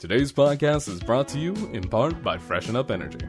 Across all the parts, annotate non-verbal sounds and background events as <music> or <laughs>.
Today's podcast is brought to you in part by Freshen Up Energy.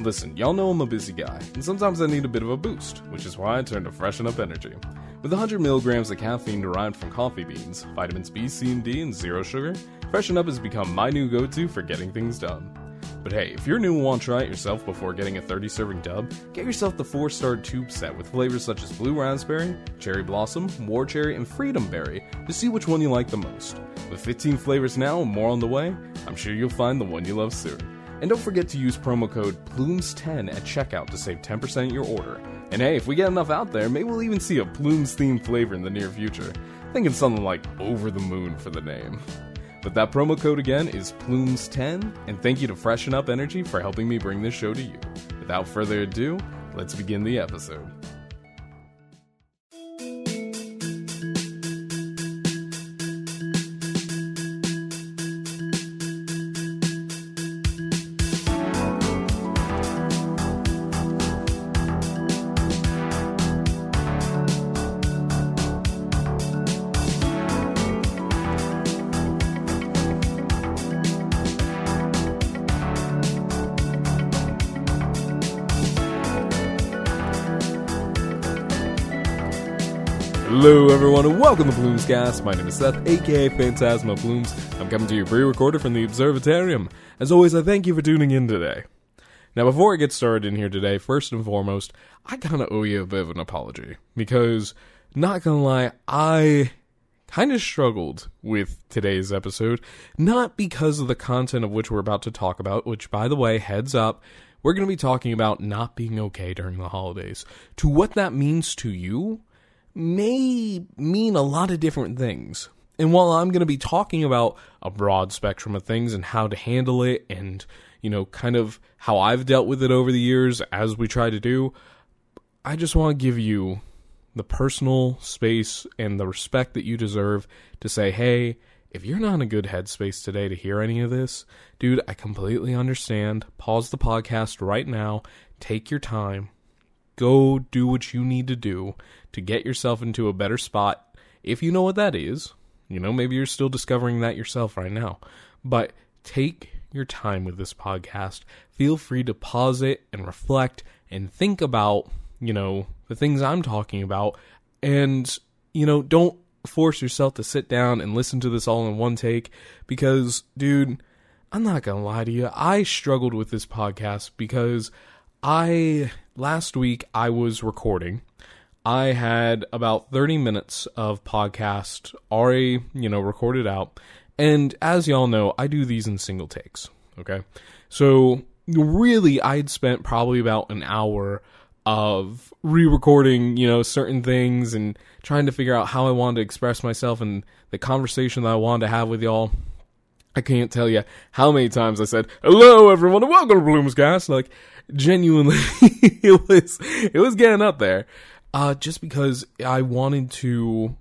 Listen, y'all know I'm a busy guy, and sometimes I need a bit of a boost, which is why I turn to Freshen Up Energy. With 100 milligrams of caffeine derived from coffee beans, vitamins B, C, and D, and zero sugar, Freshen Up has become my new go to for getting things done. But hey, if you're new and want to try it yourself before getting a 30 serving tub, get yourself the 4 star tube set with flavors such as blue raspberry, cherry blossom, war cherry, and freedom berry to see which one you like the most. With 15 flavors now and more on the way, I'm sure you'll find the one you love soon. And don't forget to use promo code PLUMES10 at checkout to save 10% your order. And hey, if we get enough out there, maybe we'll even see a Plumes themed flavor in the near future. Thinking something like Over the Moon for the name. But that promo code again is Plumes10, and thank you to Freshen Up Energy for helping me bring this show to you. Without further ado, let's begin the episode. Everyone, and welcome to Plumescast. My name is Seth, aka Phantasma Plumes. I'm coming to you pre-recorded from the Observatarium. As always, I thank you for tuning in today. Now, before I get started in here today, first and foremost, I kind of owe you a bit of an apology because, not gonna lie, I kind of struggled with today's episode, not because of the content of which we're about to talk about, which, by the way, heads up, we're going to be talking about not being okay during the holidays. To what that means to you may mean a lot of different things. And while I'm going to be talking about a broad spectrum of things and how to handle it and, you know, kind of how I've dealt with it over the years as we try to do, I just want to give you the personal space and the respect that you deserve to say, hey, if you're not in a good headspace today to hear any of this, dude, I completely understand. Pause the podcast right now. Take your time. Go do what you need to do to get yourself into a better spot. If you know what that is, you know, maybe you're still discovering that yourself right now. But take your time with this podcast. Feel free to pause it and reflect and think about, you know, the things I'm talking about. And, you know, don't force yourself to sit down and listen to this all in one take because, dude, I'm not going to lie to you. I struggled with this podcast because I last week I was recording. I had about 30 minutes of podcast already, you know, recorded out. And as y'all know, I do these in single takes, okay? So really I'd spent probably about an hour of re-recording, you know, certain things and trying to figure out how I wanted to express myself and the conversation that I wanted to have with y'all. I can't tell you how many times I said, "Hello, everyone, and welcome to Plumes, Plumescast." Like, genuinely, <laughs> it was it was getting up there. Uh, just because I wanted to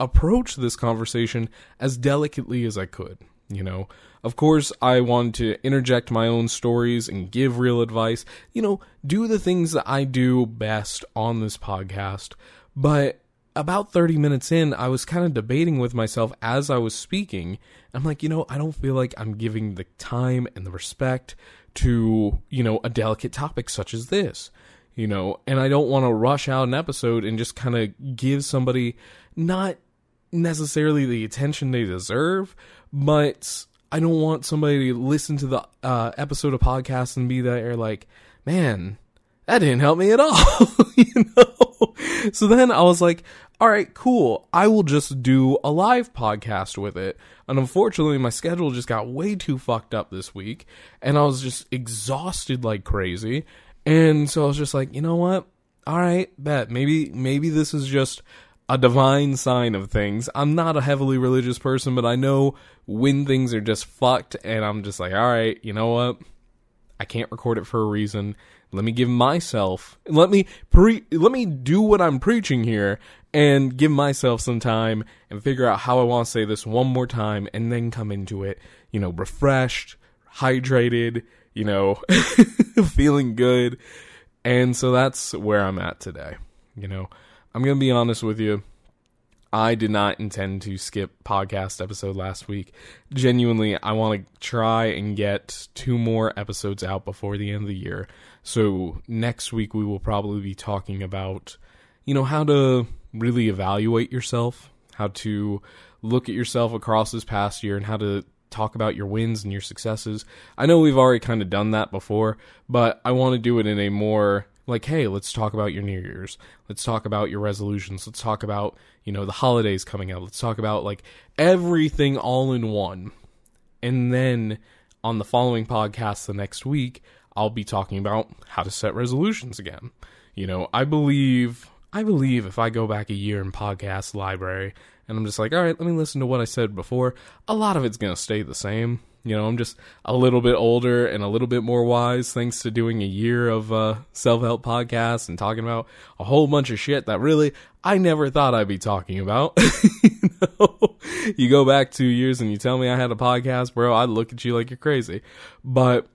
approach this conversation as delicately as I could. You know, of course, I wanted to interject my own stories and give real advice. You know, do the things that I do best on this podcast. But about 30 minutes in, I was kind of debating with myself as I was speaking. I'm like, you know, I don't feel like I'm giving the time and the respect to, you know, a delicate topic such as this, you know, and I don't want to rush out an episode and just kind of give somebody not necessarily the attention they deserve, but I don't want somebody to listen to the uh, episode of podcast and be there like, man, that didn't help me at all, <laughs> you know? So then I was like, all right, cool. I will just do a live podcast with it. And unfortunately, my schedule just got way too fucked up this week. And I was just exhausted like crazy. And so I was just like, you know what? All right, bet. Maybe, maybe this is just a divine sign of things. I'm not a heavily religious person, but I know when things are just fucked. And I'm just like, all right, you know what? I can't record it for a reason. Let me give myself, let me pre, let me do what I'm preaching here and give myself some time and figure out how I want to say this one more time and then come into it, you know, refreshed, hydrated, you know, <laughs> feeling good. And so that's where I'm at today. You know, I'm going to be honest with you. I did not intend to skip podcast episode last week. Genuinely, I want to try and get two more episodes out before the end of the year. So next week we will probably be talking about, you know, how to really evaluate yourself, how to look at yourself across this past year and how to talk about your wins and your successes. I know we've already kind of done that before, but I want to do it in a more like, hey, let's talk about your New Year's. Let's talk about your resolutions. Let's talk about, you know, the holidays coming up. Let's talk about like everything all in one. And then on the following podcast the next week, I'll be talking about how to set resolutions again. You know, I believe I believe if I go back a year in podcast library and I'm just like, all right, let me listen to what I said before, a lot of it's going to stay the same. You know, I'm just a little bit older and a little bit more wise thanks to doing a year of uh, self help podcasts and talking about a whole bunch of shit that really I never thought I'd be talking about. you, <laughs> know? you go back two years and you tell me I had a podcast, bro, I'd look at you like you're crazy. But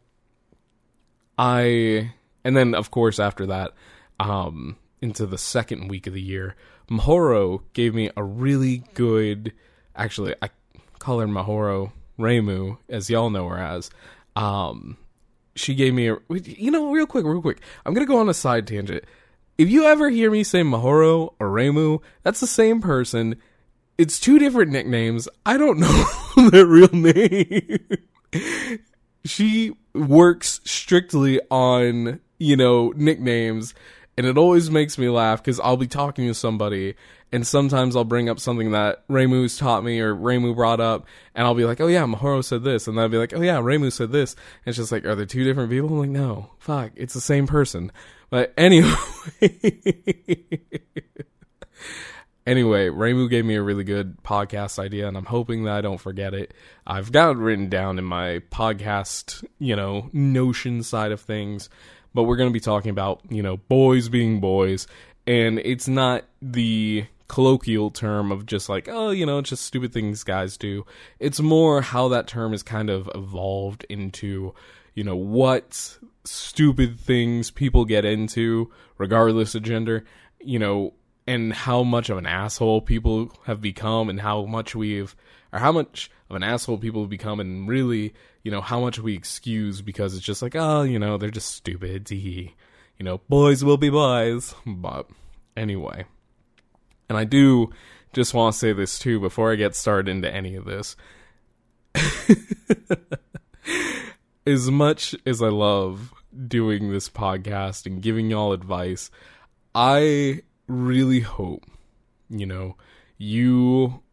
I, and then of course after that, um, into the second week of the year, Mahoro gave me a really good, actually, I call her Mahoro Reimu, as y'all know her as. Um, she gave me a, you know, real quick, real quick. I'm gonna go on a side tangent. If you ever hear me say Mahoro or Reimu, that's the same person. It's two different nicknames. I don't <laughs> know their real name. <laughs> she works strictly on, you know, nicknames and it always makes me laugh because I'll be talking to somebody, and sometimes I'll bring up something that Reimu's taught me or Reimu brought up, and I'll be like, "Oh yeah, Mahoro said this," and I'll be like, "Oh yeah, Reimu said this." And it's just like, are there two different people? I'm like, no, fuck, it's the same person. But anyway, <laughs> anyway, Reimu gave me a really good podcast idea, and I'm hoping that I don't forget it. I've got it written down in my podcast, you know, notion side of things but we're going to be talking about, you know, boys being boys. And it's not the colloquial term of just like, oh, you know, it's just stupid things guys do. It's more how that term is kind of evolved into, you know, what stupid things people get into, regardless of gender, you know, and how much of an asshole people have become and how much we've, or how much of an asshole people become and really you know, how much we excuse because it's just like, oh, you know, they're just stupid. you know, boys will be boys. But anyway. And I do just want to say this too before I get started into any of this. <laughs> as much as I love doing this podcast and giving y'all advice, I really hope, you know, you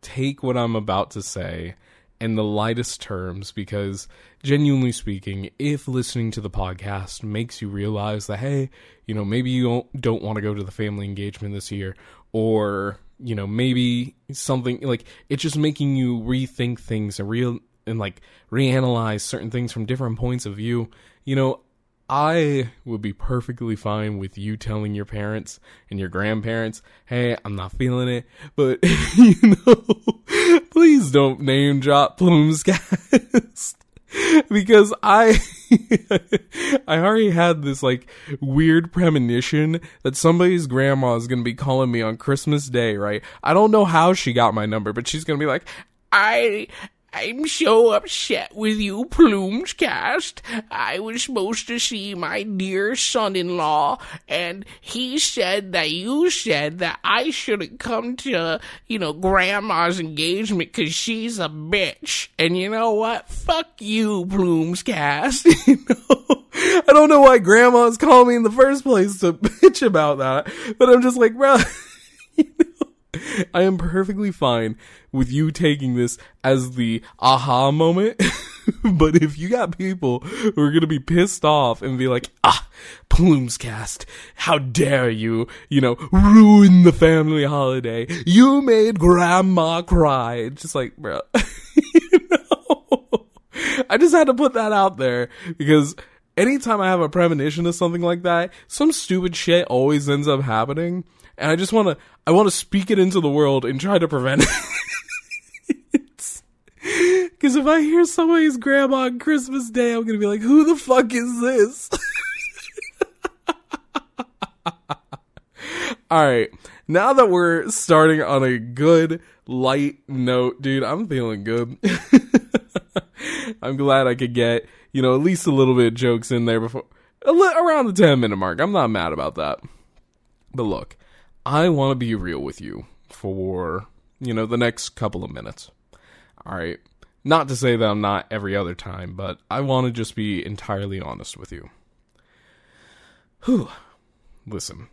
take what I'm about to say in the lightest terms because genuinely speaking if listening to the podcast makes you realize that hey you know maybe you don't, don't want to go to the family engagement this year or you know maybe something like it's just making you rethink things and real and like reanalyze certain things from different points of view. You know I would be perfectly fine with you telling your parents and your grandparents, hey, I'm not feeling it, but, <laughs> you know, please don't name drop Plumes Cast. <laughs> because I, <laughs> I already had this like weird premonition that somebody's grandma is gonna be calling me on Christmas Day, right? I don't know how she got my number, but she's gonna be like, I I'm so upset with you, Plumescast. I was supposed to see my dear son-in-law, and he said that you said that I shouldn't come to, you know, Grandma's engagement because she's a bitch. And you know what? Fuck you, Plumescast. <laughs> you know? I don't know why Grandma's calling me in the first place to <laughs> bitch about that, but I'm just like, bro. <laughs> I am perfectly fine with you taking this as the aha moment. <laughs> but if you got people who are going to be pissed off and be like, ah, Plumescast, how dare you, you know, ruin the family holiday. You made grandma cry. It's just like, bro, <laughs> you know, I just had to put that out there because anytime I have a premonition of something like that, some stupid shit always ends up happening and I just want to I want to speak it into the world and try to prevent it. <laughs> Because if I hear somebody's grandma on Christmas Day, I'm gonna be like, "Who the fuck is this?" <laughs> All right. Now that we're starting on a good light note, dude, I'm feeling good. <laughs> I'm glad I could get, you know, at least a little bit of jokes in there before around the 10 minute mark. I'm not mad about that. But look, I want to be real with you for, you know, the next couple of minutes. All right. Not to say that I'm not every other time, but I want to just be entirely honest with you. Whew. Listen,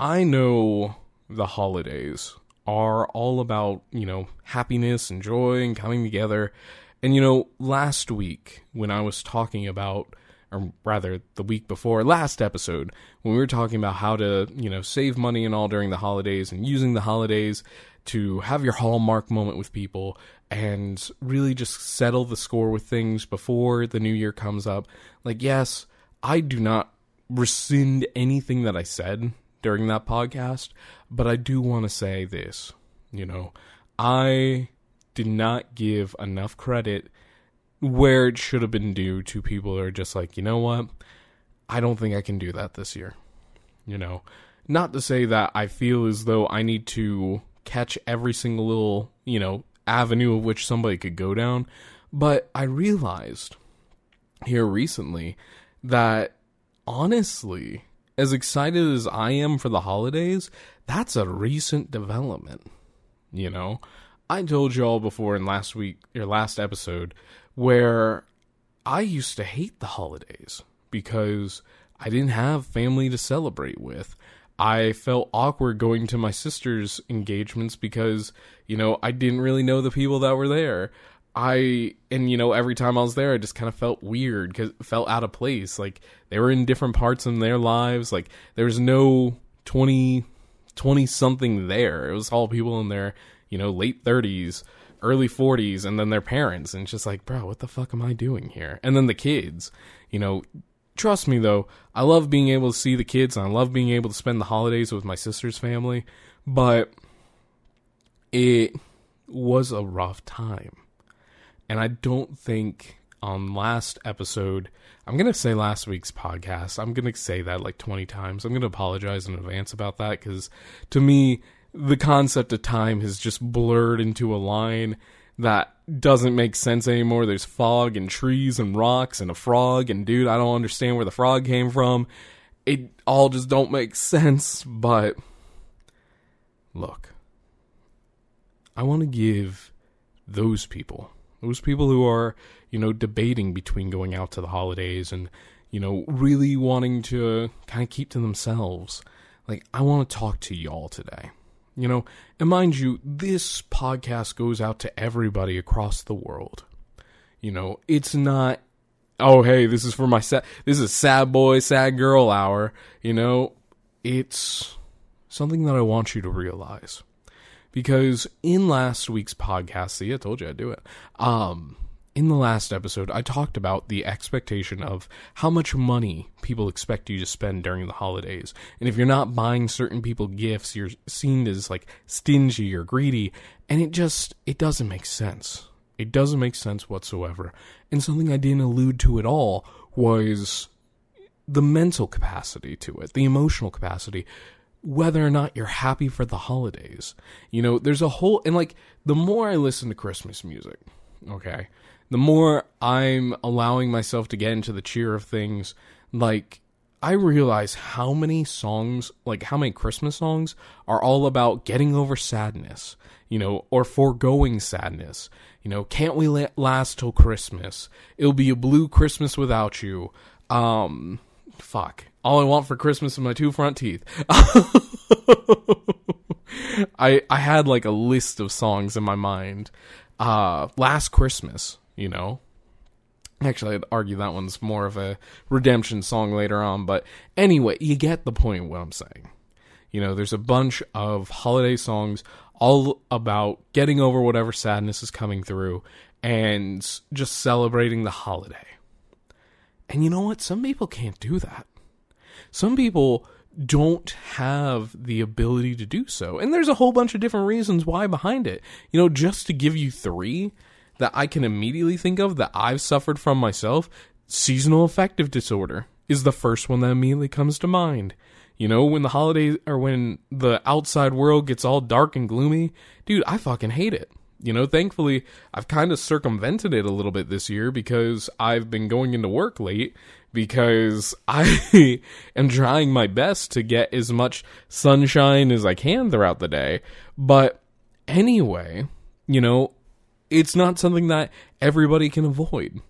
I know the holidays are all about, you know, happiness and joy and coming together. And, you know, last week when I was talking about, or rather the week before last episode, when we were talking about how to, you know, save money and all during the holidays and using the holidays to have your hallmark moment with people and really just settle the score with things before the new year comes up. Like, yes, I do not rescind anything that I said during that podcast, but I do want to say this. You know, I did not give enough credit where it should have been due to people are just like, you know what? I don't think I can do that this year. You know, not to say that I feel as though I need to catch every single little, you know, avenue of which somebody could go down, but I realized here recently that honestly, as excited as I am for the holidays, that's a recent development. You know, I told you all before in last week, your last episode, where I used to hate the holidays because I didn't have family to celebrate with. I felt awkward going to my sister's engagements because, you know, I didn't really know the people that were there. I and you know every time I was there, I just kind of felt weird because felt out of place. Like they were in different parts of their lives. Like there was no 20, 20 something there. It was all people in their you know late thirties, early forties, and then their parents. And just like, bro, what the fuck am I doing here? And then the kids. You know, trust me though, I love being able to see the kids and I love being able to spend the holidays with my sister's family, but it was a rough time and I don't think on last episode, I'm going to say last week's podcast, I'm going to say that like 20 times. I'm going to apologize in advance about that because to me, the concept of time has just blurred into a line that doesn't make sense anymore. There's fog and trees and rocks and a frog and dude, I don't understand where the frog came from. It all just don't make sense, but look. I want to give those people those people who are, you know, debating between going out to the holidays and, you know, really wanting to kind of keep to themselves. Like, I want to talk to y'all today. You know, and mind you, this podcast goes out to everybody across the world. You know, it's not, oh, hey, this is for my sad, this is sad boy, sad girl hour. You know, it's something that I want you to realize because in last week's podcast, see, I told you I'd do it. Um, in the last episode, I talked about the expectation of how much money people expect you to spend during the holidays. And if you're not buying certain people gifts, you're seen as like stingy or greedy. And it just, it doesn't make sense. It doesn't make sense whatsoever. And something I didn't allude to at all was the mental capacity to it, the emotional capacity whether or not you're happy for the holidays. You know, there's a whole, and like, the more I listen to Christmas music, okay, the more I'm allowing myself to get into the cheer of things, like, I realize how many songs, like how many Christmas songs, are all about getting over sadness, you know, or foregoing sadness. You know, can't we last till Christmas? It'll be a blue Christmas without you. Um, fuck. All I want for Christmas is my two front teeth. <laughs> I I had like a list of songs in my mind. Uh Last Christmas, you know. Actually, I'd argue that one's more of a redemption song later on, but anyway, you get the point what I'm saying. You know, there's a bunch of holiday songs all about getting over whatever sadness is coming through and just celebrating the holiday. And you know what? Some people can't do that. Some people don't have the ability to do so. And there's a whole bunch of different reasons why behind it. You know, just to give you three that I can immediately think of that I've suffered from myself, seasonal affective disorder is the first one that immediately comes to mind. You know, when the holidays or when the outside world gets all dark and gloomy, dude, I fucking hate it. You know, thankfully, I've kind of circumvented it a little bit this year because I've been going into work late because I <laughs> am trying my best to get as much sunshine as I can throughout the day. But anyway, you know, it's not something that everybody can avoid.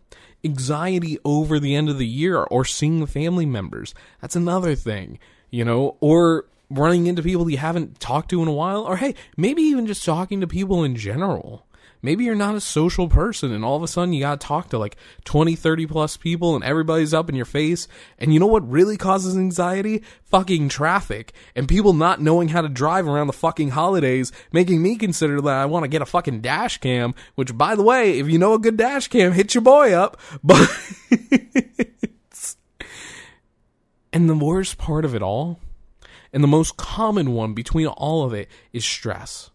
Anxiety over the end of the year or seeing family members, that's another thing, you know, or running into people you haven't talked to in a while, or hey, maybe even just talking to people in general. Maybe you're not a social person and all of a sudden you got to talk to like 20, 30 plus people and everybody's up in your face. And you know what really causes anxiety? Fucking traffic and people not knowing how to drive around the fucking holidays, making me consider that I want to get a fucking dash cam, which by the way, if you know a good dash cam, hit your boy up. <laughs> But, and the worst part of it all, and the most common one between all of it is stress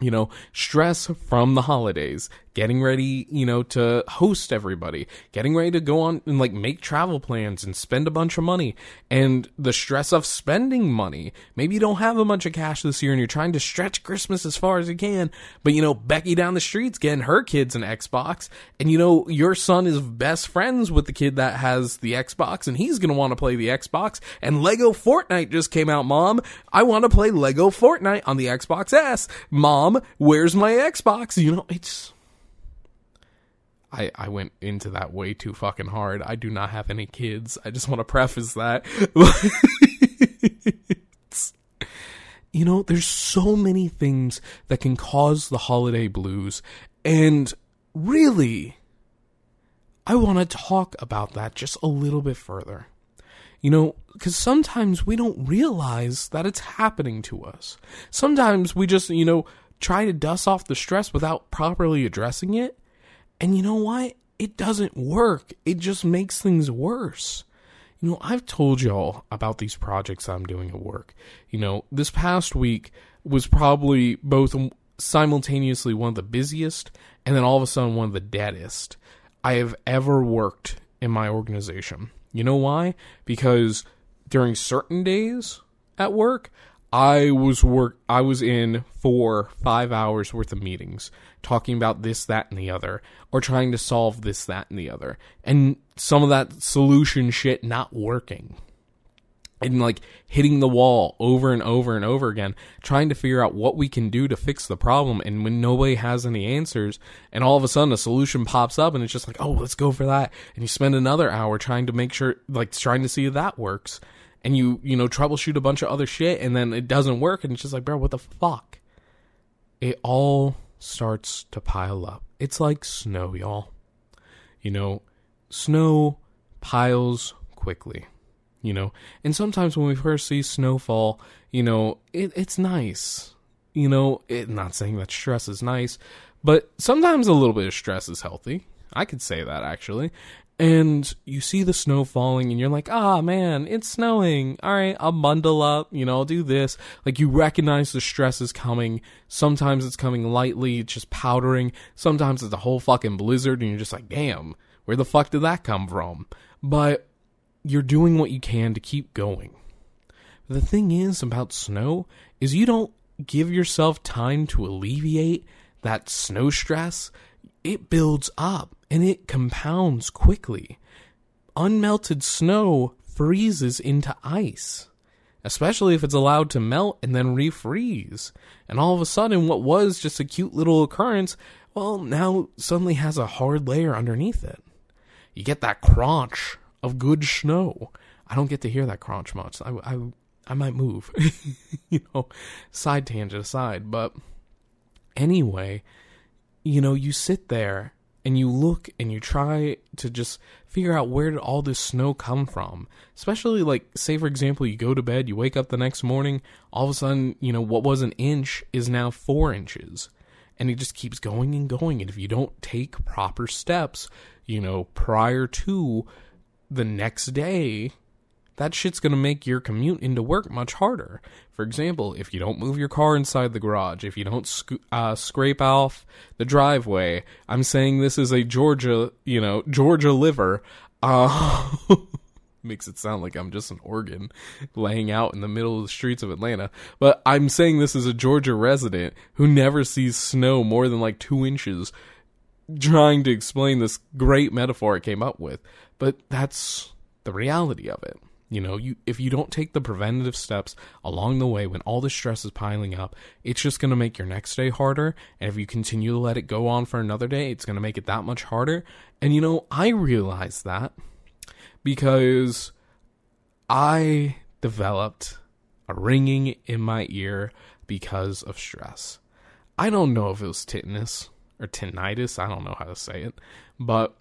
you know, stress from the holidays, getting ready, you know, to host everybody, getting ready to go on and like make travel plans and spend a bunch of money, and the stress of spending money. Maybe you don't have a bunch of cash this year and you're trying to stretch Christmas as far as you can, but you know, Becky down the street's getting her kids an Xbox, and you know, your son is best friends with the kid that has the Xbox, and he's gonna want to play the Xbox, and Lego Fortnite just came out, mom. I want to play Lego Fortnite on the Xbox S. Mom, where's my Xbox? You know, it's I, I went into that way too fucking hard. I do not have any kids. I just want to preface that. <laughs> you know, there's so many things that can cause the holiday blues. And really, I want to talk about that just a little bit further. You know, because sometimes we don't realize that it's happening to us. Sometimes we just, you know, try to dust off the stress without properly addressing it and you know what? It doesn't work. It just makes things worse. You know, I've told y'all about these projects I'm doing at work. You know, this past week was probably both simultaneously one of the busiest and then all of a sudden one of the deadest I have ever worked in my organization. You know why? Because during certain days at work, I was work I was in for 5 hours worth of meetings talking about this that and the other or trying to solve this that and the other. And some of that solution shit not working. And like hitting the wall over and over and over again trying to figure out what we can do to fix the problem. And when nobody has any answers and all of a sudden a solution pops up and it's just like oh let's go for that. And you spend another hour trying to make sure like trying to see if that works and you you know troubleshoot a bunch of other shit and then it doesn't work and it's just like bro what the fuck? It all starts to pile up. It's like snow y'all. You know snow piles quickly you know? And sometimes when we first see snowfall you know it, it's nice. You know it, not saying that stress is nice but sometimes a little bit of stress is healthy. I could say that actually and you see the snow falling and you're like ah man it's snowing. All right i'll bundle up you know i'll do this. Like you recognize the stress is coming. Sometimes it's coming lightly it's just powdering. Sometimes it's a whole fucking blizzard and you're just like damn where the fuck did that come from? But you're doing what you can to keep going. The thing is about snow is you don't give yourself time to alleviate that snow stress. It builds up and it compounds quickly. Unmelted snow freezes into ice, especially if it's allowed to melt and then refreeze. And all of a sudden, what was just a cute little occurrence, well, now suddenly has a hard layer underneath it. You get that crunch of good snow. I don't get to hear that crunch much. I, I, I might move, <laughs> you know, side tangent aside. But anyway, you know, you sit there and you look and you try to just figure out where did all this snow come from. Especially like say for example you go to bed you wake up the next morning all of a sudden you know what was an inch is now four inches. And it just keeps going and going. And if you don't take proper steps you know prior to the next day that shit's going to make your commute into work much harder. For example, if you don't move your car inside the garage, if you don't sc- uh, scrape off the driveway, I'm saying this is a Georgia, you know, Georgia liver. Uh, <laughs> makes it sound like I'm just an organ laying out in the middle of the streets of Atlanta. But I'm saying this is a Georgia resident who never sees snow more than like two inches, trying to explain this great metaphor I came up with. But that's the reality of it. You know, you if you don't take the preventative steps along the way when all the stress is piling up, it's just going to make your next day harder, and if you continue to let it go on for another day, it's going to make it that much harder. And you know, I realized that because I developed a ringing in my ear because of stress. I don't know if it was tinnitus or tinnitus, I don't know how to say it, but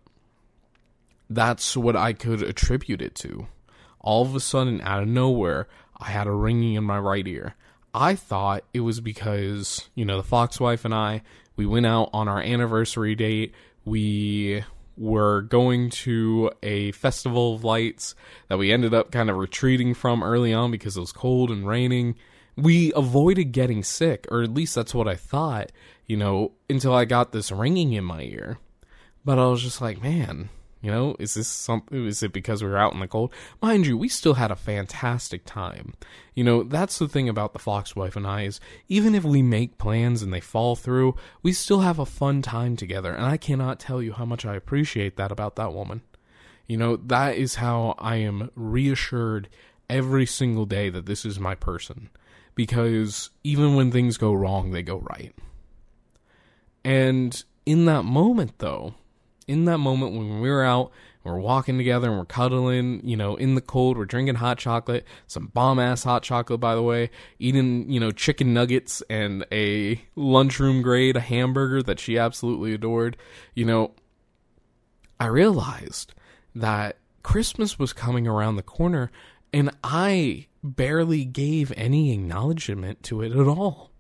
that's what I could attribute it to. All of a sudden, out of nowhere, I had a ringing in my right ear. I thought it was because, you know, the Fox wife and I, we went out on our anniversary date. We were going to a festival of lights that we ended up kind of retreating from early on because it was cold and raining. We avoided getting sick, or at least that's what I thought, you know, until I got this ringing in my ear. But I was just like, man, you know, is this something? Is it because we were out in the cold? Mind you, we still had a fantastic time. You know, that's the thing about the Fox wife and I is even if we make plans and they fall through, we still have a fun time together. And I cannot tell you how much I appreciate that about that woman. You know, that is how I am reassured every single day that this is my person. Because even when things go wrong, they go right. And in that moment, though, in that moment when we were out, we're walking together and we're cuddling, you know, in the cold, we're drinking hot chocolate, some bomb ass hot chocolate, by the way, eating, you know, chicken nuggets and a lunchroom grade hamburger that she absolutely adored. You know, I realized that Christmas was coming around the corner and I barely gave any acknowledgement to it at all.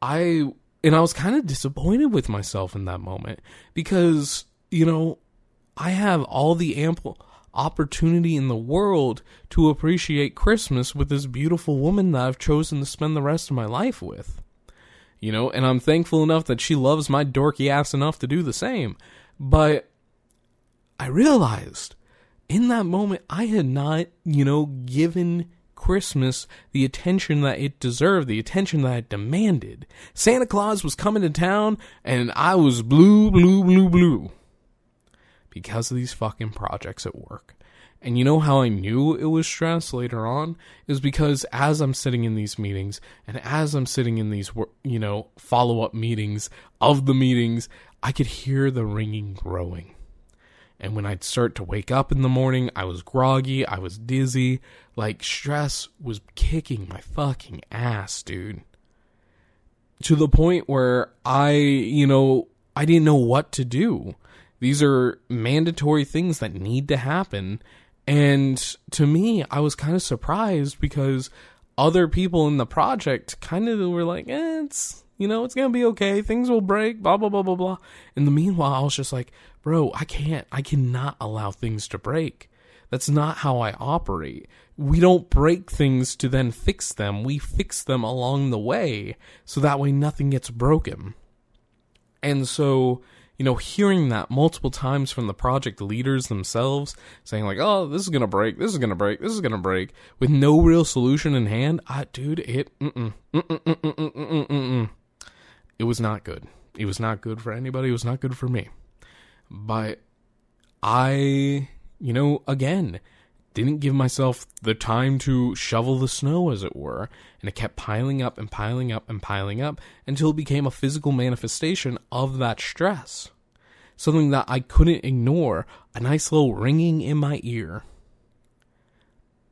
I and I was kind of disappointed with myself in that moment because you know, I have all the ample opportunity in the world to appreciate Christmas with this beautiful woman that I've chosen to spend the rest of my life with. You know, and I'm thankful enough that she loves my dorky ass enough to do the same. But I realized in that moment I had not, you know, given Christmas the attention that it deserved, the attention that it demanded. Santa Claus was coming to town and I was blue, blue, blue, blue because of these fucking projects at work. And you know how I knew it was stress later on is because as I'm sitting in these meetings and as I'm sitting in these you know follow-up meetings of the meetings, I could hear the ringing growing. And when I'd start to wake up in the morning, I was groggy, I was dizzy, like stress was kicking my fucking ass, dude. To the point where I, you know, I didn't know what to do. These are mandatory things that need to happen. And to me, I was kind of surprised because other people in the project kind of were like, eh, it's, you know, it's going to be okay. Things will break, blah, blah, blah, blah, blah. In the meanwhile, I was just like, bro, I can't, I cannot allow things to break. That's not how I operate. We don't break things to then fix them. We fix them along the way so that way nothing gets broken. And so you know, hearing that multiple times from the project leaders themselves, saying like, "Oh, this is gonna break, this is gonna break, this is gonna break," with no real solution in hand, I, dude, it, it was not good. It was not good for anybody. It was not good for me. But I, you know, again, didn't give myself the time to shovel the snow, as it were, and it kept piling up and piling up and piling up until it became a physical manifestation of that stress. Something that I couldn't ignore, a nice little ringing in my ear.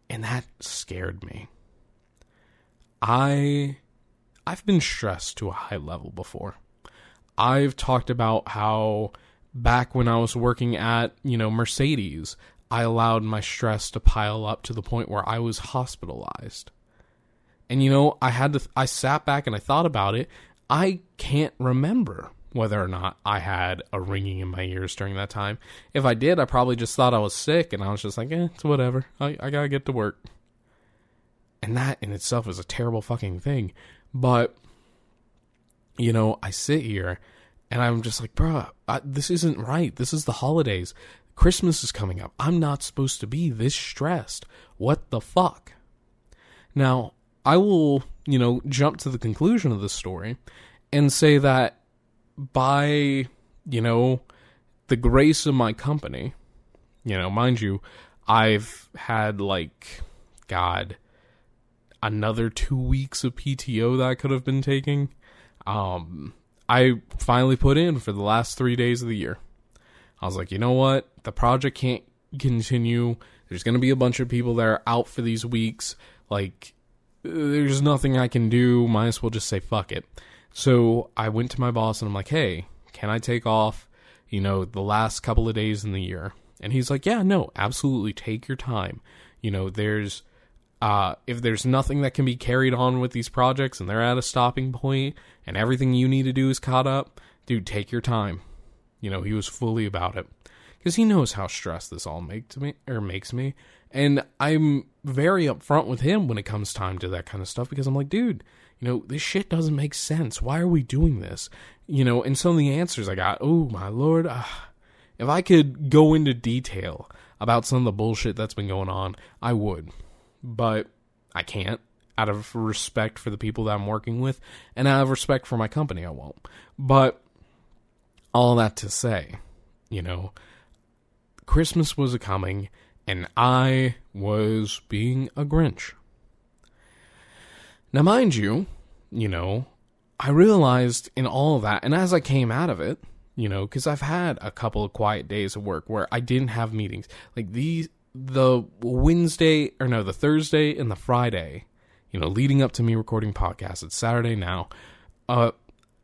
And that scared me. I I've been stressed to a high level before. I've talked about how back when I was working at, you know, Mercedes, I allowed my stress to pile up to the point where I was hospitalized. And you know, I had to I sat back and I thought about it. I can't remember whether or not I had a ringing in my ears during that time. If I did, I probably just thought I was sick and I was just like, eh, it's whatever. I, I gotta get to work. And that in itself is a terrible fucking thing. But, you know, I sit here and I'm just like, bro, this isn't right. This is the holidays. Christmas is coming up. I'm not supposed to be this stressed. What the fuck? Now, I will, you know, jump to the conclusion of the story and say that by, you know, the grace of my company, you know, mind you, I've had like, God, another two weeks of PTO that I could have been taking. Um, I finally put in for the last three days of the year. I was like, you know what? The project can't continue. There's going to be a bunch of people that are out for these weeks. Like, there's nothing I can do. Might as well just say fuck it. So I went to my boss and I'm like, hey, can I take off, you know, the last couple of days in the year? And he's like, yeah, no, absolutely. Take your time. You know, there's, uh, if there's nothing that can be carried on with these projects and they're at a stopping point and everything you need to do is caught up, dude, take your time. You know, he was fully about it because he knows how stressed this all makes me or makes me, and I'm very upfront with him when it comes time to that kind of stuff because I'm like, dude, you know, this shit doesn't make sense. Why are we doing this? You know, and some of the answers I got, oh my lord, uh, if I could go into detail about some of the bullshit that's been going on, I would, but I can't out of respect for the people that I'm working with and out of respect for my company, I won't. But all that to say, you know, Christmas was a coming and I was being a Grinch. Now, mind you, you know, I realized in all of that, and as I came out of it, you know, because I've had a couple of quiet days of work where I didn't have meetings. Like these, the Wednesday, or no, the Thursday and the Friday, you know, leading up to me recording podcasts, it's Saturday now, uh,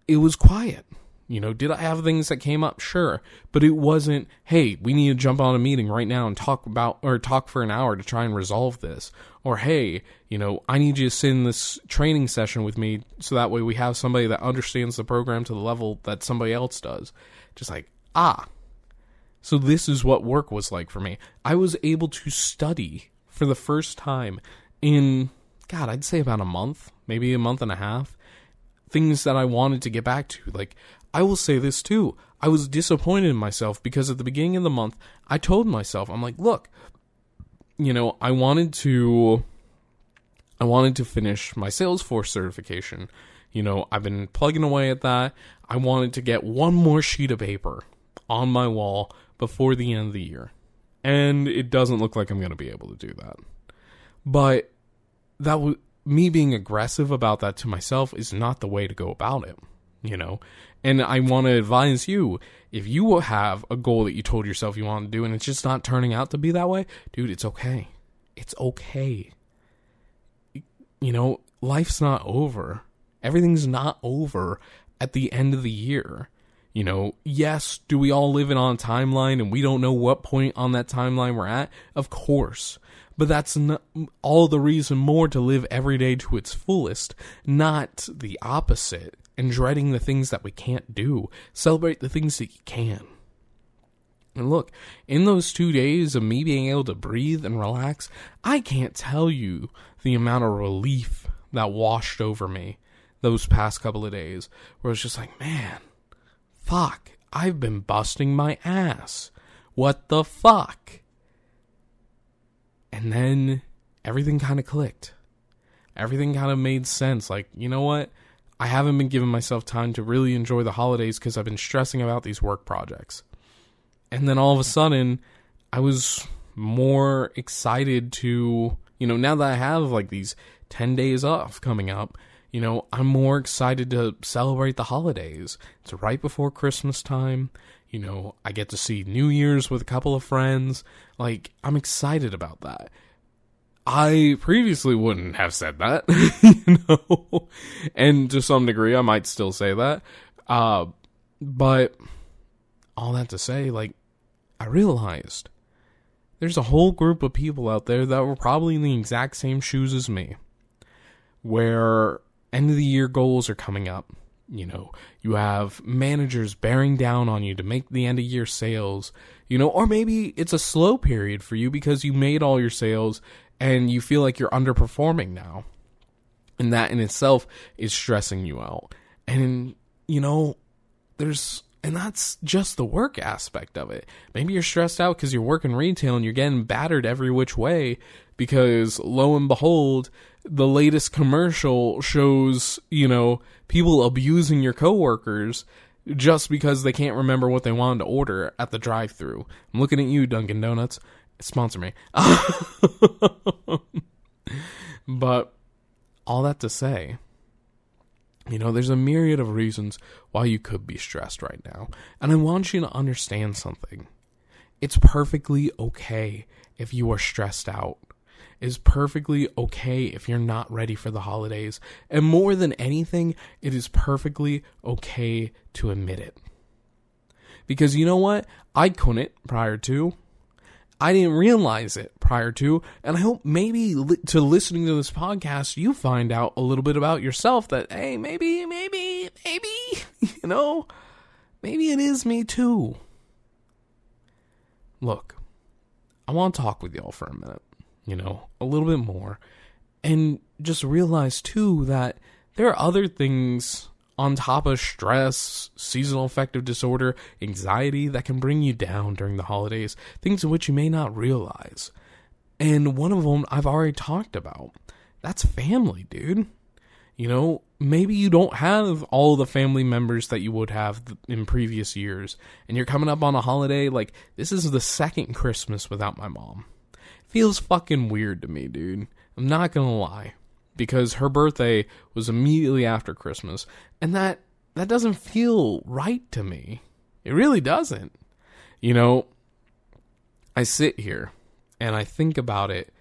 it was quiet. You know, did I have things that came up? Sure. But it wasn't, hey, we need to jump on a meeting right now and talk about, or talk for an hour to try and resolve this. Or, hey, you know, I need you to sit in this training session with me so that way we have somebody that understands the program to the level that somebody else does. Just like, ah. So this is what work was like for me. I was able to study for the first time in, God, I'd say about a month, maybe a month and a half things that I wanted to get back to. Like, I will say this too. I was disappointed in myself because at the beginning of the month, I told myself, I'm like, look, you know, I wanted to I wanted to finish my Salesforce certification. You know, I've been plugging away at that. I wanted to get one more sheet of paper on my wall before the end of the year. And it doesn't look like I'm going to be able to do that. But that was me being aggressive about that to myself is not the way to go about it, you know? And I want to advise you if you have a goal that you told yourself you want to do and it's just not turning out to be that way, dude, it's okay. It's okay. You know, life's not over. Everything's not over at the end of the year. You know, yes, do we all live in on a timeline and we don't know what point on that timeline we're at? Of course. But that's all the reason more to live every day to its fullest, not the opposite and dreading the things that we can't do. Celebrate the things that you can. And look, in those two days of me being able to breathe and relax, I can't tell you the amount of relief that washed over me those past couple of days, where it's just like, man, fuck, I've been busting my ass. What the fuck? And then everything kind of clicked. Everything kind of made sense. Like, you know what? I haven't been giving myself time to really enjoy the holidays because I've been stressing about these work projects. And then all of a sudden, I was more excited to, you know, now that I have like these 10 days off coming up, you know, I'm more excited to celebrate the holidays. It's right before Christmas time. You know, I get to see New Year's with a couple of friends. Like, I'm excited about that. I previously wouldn't have said that, <laughs> you know, and to some degree, I might still say that. Uh, but all that to say, like, I realized there's a whole group of people out there that were probably in the exact same shoes as me, where end of the year goals are coming up. You know, you have managers bearing down on you to make the end of year sales, you know, or maybe it's a slow period for you because you made all your sales and you feel like you're underperforming now. And that in itself is stressing you out. And, you know, there's And that's just the work aspect of it. Maybe you're stressed out because you're working retail and you're getting battered every which way because lo and behold, the latest commercial shows, you know, people abusing your coworkers just because they can't remember what they wanted to order at the drive through. I'm looking at you, Dunkin' Donuts. Sponsor me. <laughs> but all that to say, you know, there's a myriad of reasons why you could be stressed right now. And I want you to understand something. It's perfectly okay if you are stressed out. It's perfectly okay if you're not ready for the holidays. And more than anything, it is perfectly okay to admit it. Because you know what? I couldn't prior to. I didn't realize it prior to, and I hope maybe li- to listening to this podcast, you find out a little bit about yourself that, hey, maybe, maybe, maybe, <laughs> you know, maybe it is me too. Look, I want to talk with y'all for a minute, you know, a little bit more, and just realize too that there are other things on top of stress, seasonal affective disorder, anxiety that can bring you down during the holidays, things in which you may not realize. And one of them I've already talked about. That's family, dude. You know, maybe you don't have all the family members that you would have in previous years, and you're coming up on a holiday like this is the second Christmas without my mom. feels fucking weird to me, dude. I'm not gonna lie because her birthday was immediately after Christmas, and that that doesn't feel right to me. It really doesn't. You know, I sit here and I think about it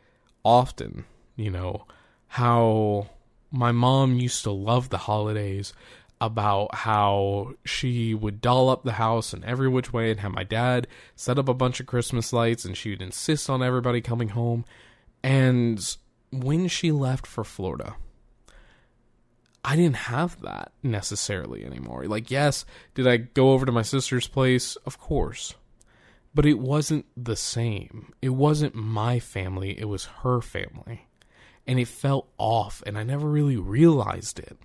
often, you know, how my mom used to love the holidays about how she would doll up the house in every which way and have my dad set up a bunch of Christmas lights and she would insist on everybody coming home. And when she left for Florida, I didn't have that necessarily anymore. Like, yes, did I go over to my sister's place? Of course. But it wasn't the same. It wasn't my family, it was her family. And it felt off, and I never really realized it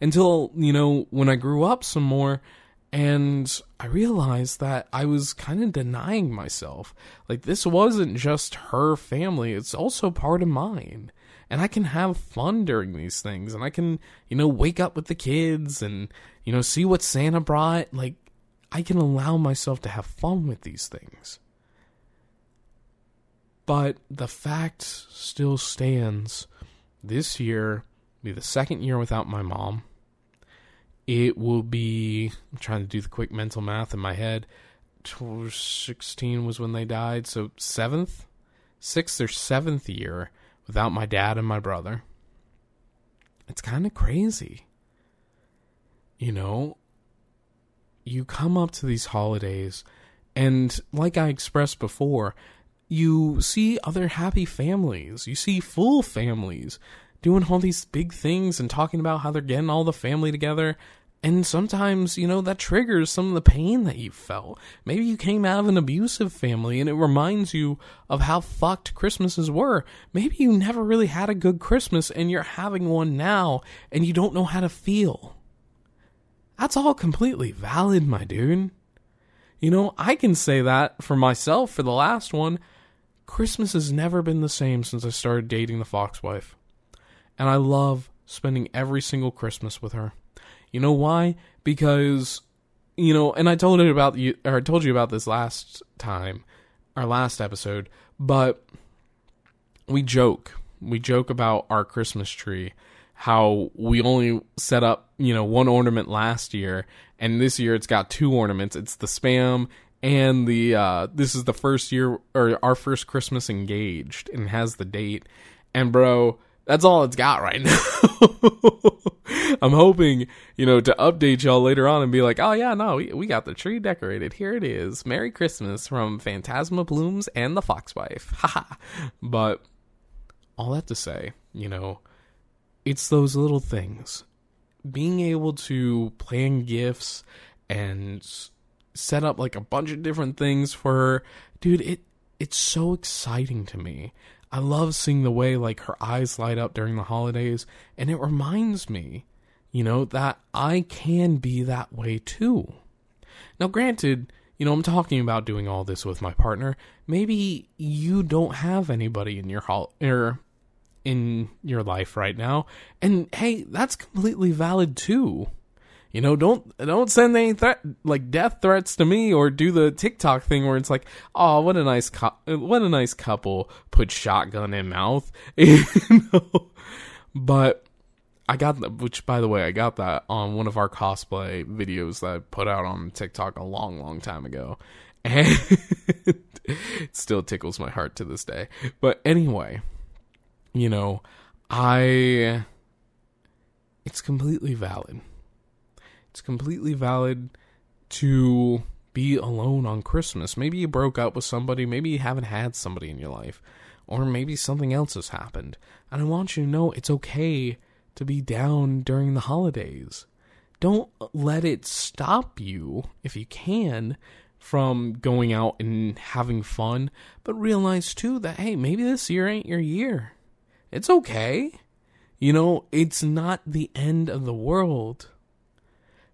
until, you know, when I grew up some more and I realized that I was kind of denying myself. Like, this wasn't just her family, it's also part of mine. And I can have fun during these things. And I can, you know, wake up with the kids and, you know, see what Santa brought. Like, I can allow myself to have fun with these things. But the fact still stands this year be the second year without my mom it will be I'm trying to do the quick mental math in my head. 16 was when they died so seventh? Sixth or seventh year without my dad and my brother. It's kind of crazy. You know you come up to these holidays and like i expressed before you see other happy families. You see full families doing all these big things and talking about how they're getting all the family together and sometimes, you know, that triggers some of the pain that you felt. Maybe you came out of an abusive family and it reminds you of how fucked Christmases were. Maybe you never really had a good Christmas and you're having one now and you don't know how to feel. That's all completely valid, my dude. You know, I can say that for myself for the last one. Christmas has never been the same since I started dating the Fox wife. And I love spending every single Christmas with her. You know why? Because you know, and I told it about you or I told you about this last time, our last episode, but we joke. We joke about our Christmas tree, how we only set up, you know, one ornament last year, and this year it's got two ornaments. It's the spam and the uh this is the first year or our first Christmas engaged and has the date. And bro, that's all it's got right <laughs> now. <laughs> I'm hoping, you know, to update y'all later on and be like, oh yeah, no, we, we got the tree decorated. Here it is. Merry Christmas from Phantasma Plumes and the Foxwife. Haha. <laughs> but all that to say, you know, it's those little things. Being able to plan gifts and set up like a bunch of different things for her, dude, it it's so exciting to me. I love seeing the way like her eyes light up during the holidays and it reminds me, you know, that I can be that way too. Now, granted, you know, I'm talking about doing all this with my partner. Maybe you don't have anybody in your hall or er, in your life right now, and hey, that's completely valid too. You know, don't don't send any threat like death threats to me or do the TikTok thing where it's like, oh, what a nice co- what a nice couple put shotgun in mouth. <laughs> But I got that, which by the way, I got that on one of our cosplay videos that I put out on TikTok a long, long time ago, <laughs> and it still tickles my heart to this day. But anyway, you know, I it's completely valid it's completely valid to be alone on Christmas. Maybe you broke up with somebody, maybe you haven't had somebody in your life, or maybe something else has happened. And I want you to know it's okay to be down during the holidays. Don't let it stop you, if you can, from going out and having fun, but realize too that, hey, maybe this year ain't your year. It's okay. You know, it's not the end of the world.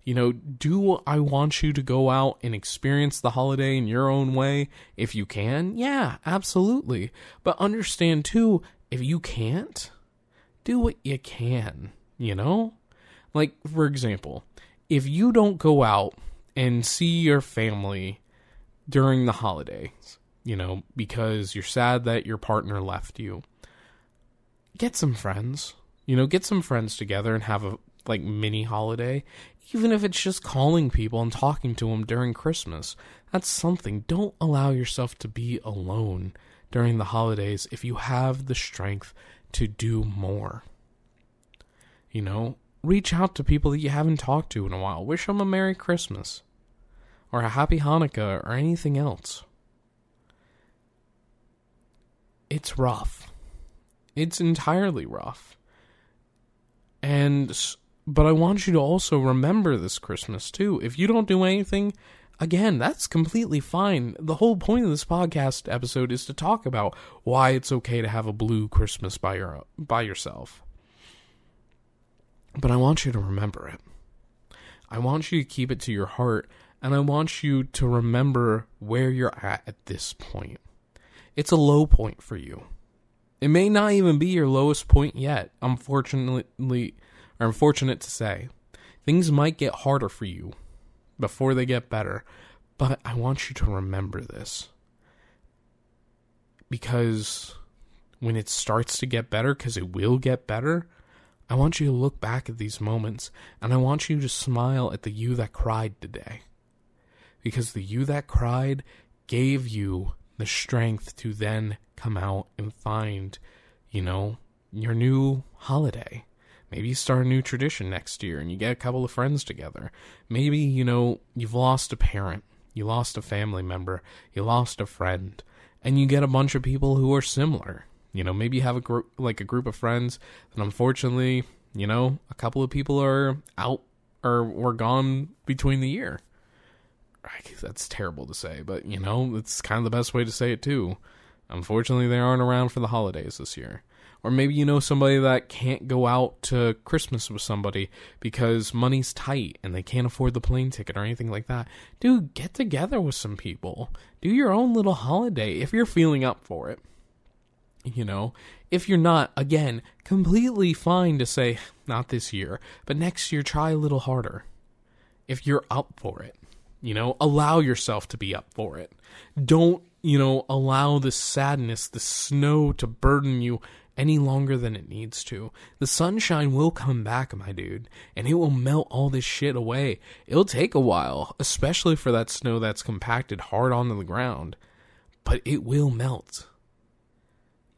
You know, do I want you to go out and experience the holiday in your own way if you can? Yeah, absolutely. But understand too, if you can't, do what you can, you know? Like, for example, if you don't go out and see your family during the holidays, you know, because you're sad that your partner left you, get some friends. You know, get some friends together and have a like mini holiday even if it's just calling people and talking to them during Christmas. That's something. Don't allow yourself to be alone during the holidays if you have the strength to do more. You know, reach out to people that you haven't talked to in a while. Wish them a Merry Christmas or a Happy Hanukkah or anything else. It's rough. It's entirely rough. And but I want you to also remember this Christmas too. If you don't do anything, again, that's completely fine. The whole point of this podcast episode is to talk about why it's okay to have a blue Christmas by your by yourself. But I want you to remember it. I want you to keep it to your heart and I want you to remember where you're at at this point. It's a low point for you. It may not even be your lowest point yet. Unfortunately, I'm fortunate to say. Things might get harder for you before they get better, but I want you to remember this. Because when it starts to get better, because it will get better, I want you to look back at these moments and I want you to smile at the you that cried today. Because the you that cried gave you the strength to then come out and find, you know, your new holiday. Maybe you start a new tradition next year and you get a couple of friends together. Maybe, you know, you've lost a parent, you lost a family member, you lost a friend, and you get a bunch of people who are similar. You know, maybe you have a group like a group of friends and unfortunately, you know, a couple of people are out or were gone between the year. That's terrible to say, but you know, it's kind of the best way to say it too. Unfortunately, they aren't around for the holidays this year. Or maybe you know somebody that can't go out to Christmas with somebody because money's tight and they can't afford the plane ticket or anything like that. Dude, get together with some people. Do your own little holiday if you're feeling up for it. You know, if you're not, again, completely fine to say, not this year, but next year try a little harder. If you're up for it, you know, allow yourself to be up for it. Don't, you know, allow the sadness, the snow to burden you any longer than it needs to. The sunshine will come back, my dude, and it will melt all this shit away. It'll take a while, especially for that snow that's compacted hard onto the ground, but it will melt.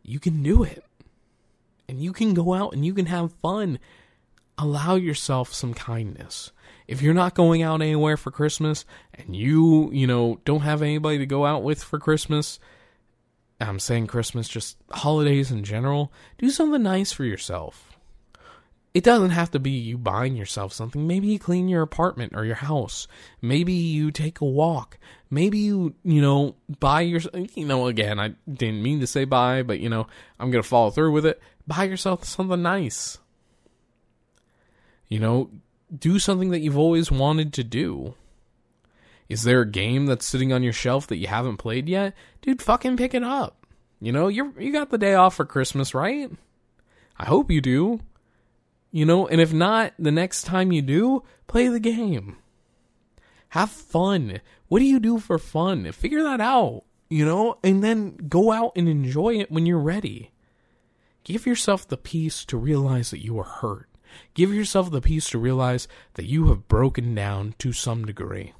You can do it. And you can go out and you can have fun. Allow yourself some kindness. If you're not going out anywhere for Christmas and you, you know, don't have anybody to go out with for Christmas, I'm saying Christmas, just holidays in general, do something nice for yourself. It doesn't have to be you buying yourself something. Maybe you clean your apartment or your house. Maybe you take a walk. Maybe you, you know, buy your, you know, again, I didn't mean to say buy, but, you know, I'm going to follow through with it. Buy yourself something nice. You know, do something that you've always wanted to do. Is there a game that's sitting on your shelf that you haven't played yet? Dude, fucking pick it up. You know, you're you got the day off for Christmas, right? I hope you do. You know, and if not, the next time you do, play the game. Have fun. What do you do for fun? Figure that out, you know, and then go out and enjoy it when you're ready. Give yourself the peace to realize that you are hurt. Give yourself the peace to realize that you have broken down to some degree.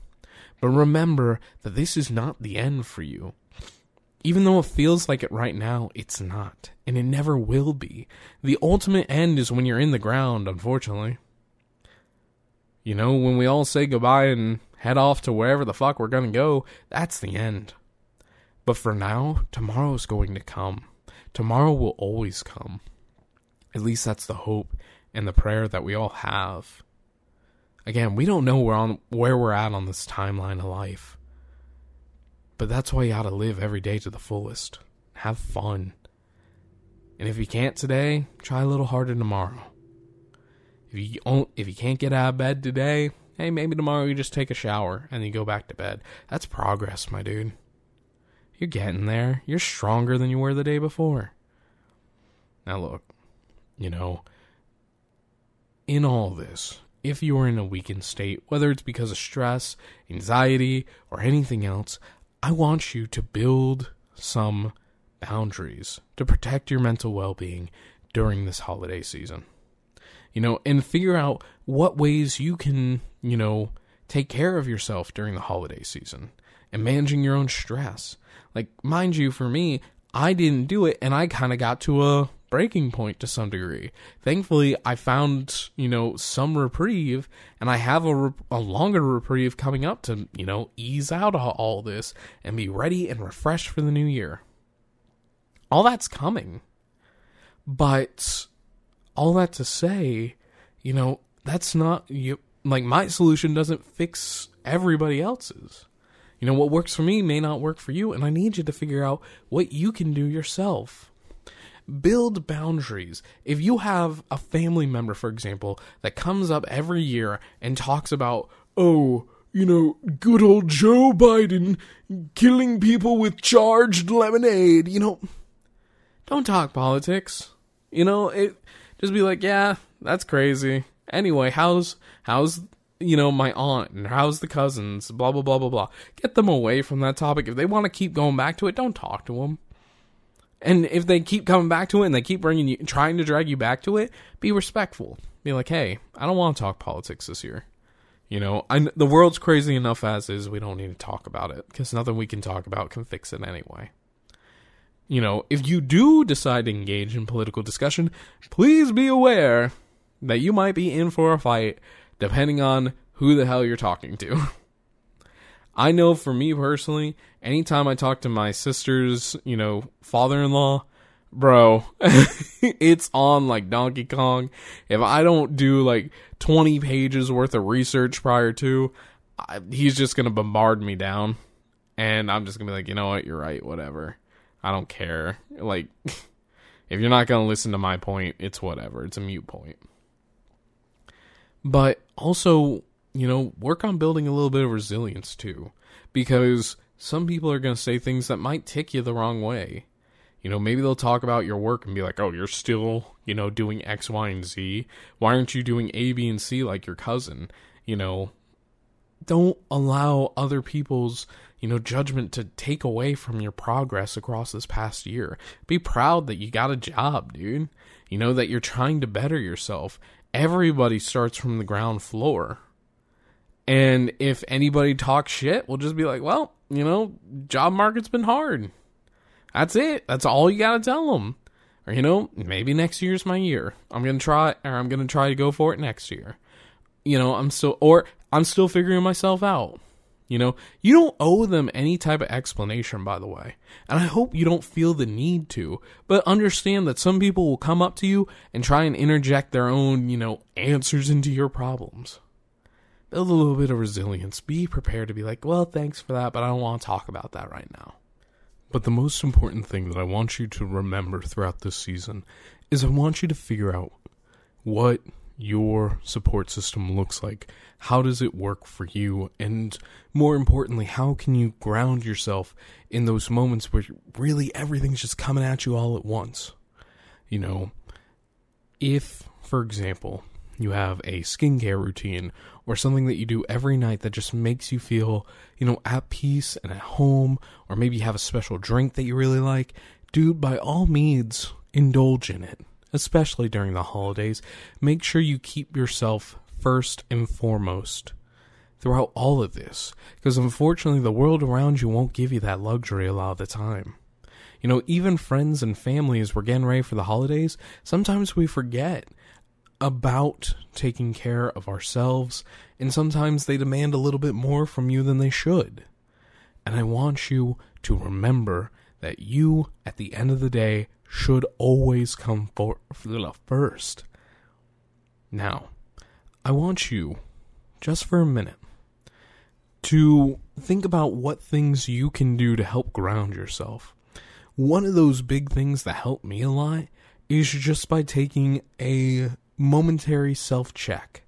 But remember that this is not the end for you. Even though it feels like it right now, it's not. And it never will be. The ultimate end is when you're in the ground, unfortunately. You know, when we all say goodbye and head off to wherever the fuck we're gonna go, that's the end. But for now, tomorrow's going to come. Tomorrow will always come. At least that's the hope and the prayer that we all have. Again, we don't know where on where we're at on this timeline of life. But that's why you ought to live every day to the fullest. Have fun. And if you can't today, try a little harder tomorrow. If you don't, if you can't get out of bed today, hey, maybe tomorrow you just take a shower and you go back to bed. That's progress, my dude. You're getting there. You're stronger than you were the day before. Now look, you know, in all this, if you are in a weakened state, whether it's because of stress, anxiety, or anything else, I want you to build some boundaries to protect your mental well being during this holiday season. You know, and figure out what ways you can, you know, take care of yourself during the holiday season and managing your own stress. Like, mind you, for me, I didn't do it and I kind of got to a breaking point to some degree. Thankfully, I found, you know, some reprieve and I have a, a longer reprieve coming up to, you know, ease out all this and be ready and refreshed for the new year. All that's coming. But all that to say, you know, that's not you like my solution doesn't fix everybody else's. You know, what works for me may not work for you, and I need you to figure out what you can do yourself. Build boundaries. If you have a family member, for example, that comes up every year and talks about, oh, you know, good old Joe Biden killing people with charged lemonade, you know, don't talk politics. You know, it just be like, yeah, that's crazy. Anyway, how's how's you know my aunt and how's the cousins? Blah blah blah blah blah. Get them away from that topic. If they want to keep going back to it, don't talk to them. And if they keep coming back to it and they keep bringing you, trying to drag you back to it, be respectful. Be like, hey, I don't want to talk politics this year. You know, I, the world's crazy enough as is. We don't need to talk about it because nothing we can talk about can fix it anyway. You know, if you do decide to engage in political discussion, please be aware that you might be in for a fight depending on who the hell you're talking to. <laughs> I know for me personally, anytime I talk to my sister's, you know, father in law, bro, <laughs> it's on like Donkey Kong. If I don't do like 20 pages worth of research prior to, I, he's just going to bombard me down. And I'm just going to be like, you know what, you're right, whatever. I don't care. Like, <laughs> if you're not going to listen to my point, it's whatever. It's a mute point. But also, you know, work on building a little bit of resilience too. Because some people are going to say things that might tick you the wrong way. You know, maybe they'll talk about your work and be like, oh, you're still, you know, doing X, Y, and Z. Why aren't you doing A, B, and C like your cousin? You know, don't allow other people's, you know, judgment to take away from your progress across this past year. Be proud that you got a job, dude. You know, that you're trying to better yourself everybody starts from the ground floor. And if anybody talks shit, we'll just be like, well, you know, job market's been hard. That's it. That's all you got to tell them. Or, you know, maybe next year's my year. I'm going to try, or I'm going to try to go for it next year. You know, I'm still, or I'm still figuring myself out. You know, you don't owe them any type of explanation, by the way. And I hope you don't feel the need to, but understand that some people will come up to you and try and interject their own, you know, answers into your problems. A little bit of resilience. Be prepared to be like, well, thanks for that, but I don't want to talk about that right now. But the most important thing that I want you to remember throughout this season is I want you to figure out what your support system looks like. How does it work for you? And more importantly, how can you ground yourself in those moments where really everything's just coming at you all at once? You know, if, for example, you have a skincare routine or something that you do every night that just makes you feel, you know, at peace and at home, or maybe you have a special drink that you really like, dude, by all means, indulge in it especially during the holidays, make sure you keep yourself first and foremost throughout all of this. Because unfortunately, the world around you won't give you that luxury a lot of the time. You know, even friends and family, as we're getting ready for the holidays, sometimes we forget about taking care of ourselves, and sometimes they demand a little bit more from you than they should. And I want you to remember that you, at the end of the day, should always come for, first. Now, I want you, just for a minute, to think about what things you can do to help ground yourself. One of those big things that helped me a lot is just by taking a momentary self check.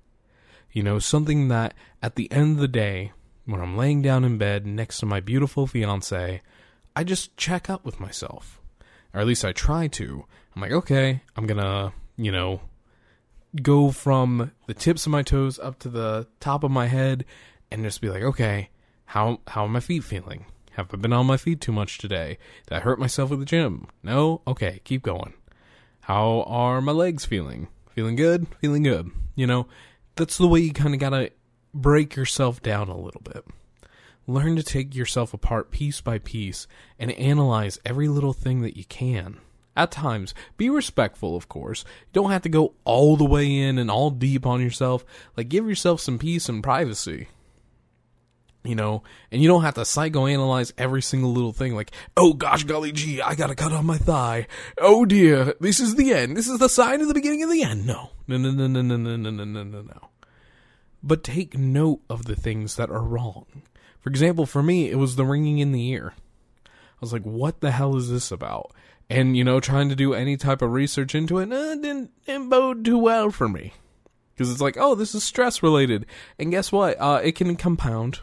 You know, something that at the end of the day, when I'm laying down in bed next to my beautiful fiance, I just check up with myself or at least I try to. I'm like, okay, I'm gonna, you know, go from the tips of my toes up to the top of my head and just be like, okay, how how are my feet feeling? Have I been on my feet too much today? Did I hurt myself at the gym? No? Okay, keep going. How are my legs feeling? Feeling good? Feeling good. You know, that's the way you kind of gotta break yourself down a little bit. Learn to take yourself apart piece by piece and analyze every little thing that you can. At times, be respectful, of course. You don't have to go all the way in and all deep on yourself. Like, give yourself some peace and privacy. You know, and you don't have to psychoanalyze every single little thing like, oh gosh, golly gee, I got a cut on my thigh. Oh dear, this is the end. This is the sign of the beginning of the end. No. No, no, no, no, no, no, no, no, no, no, no. But take note of the things that are wrong for example, for me, it was the ringing in the ear. I was like, what the hell is this about? And, you know, trying to do any type of research into it uh, didn't, didn't bode too well for me. Because it's like, oh, this is stress related. And guess what? Uh, it can compound.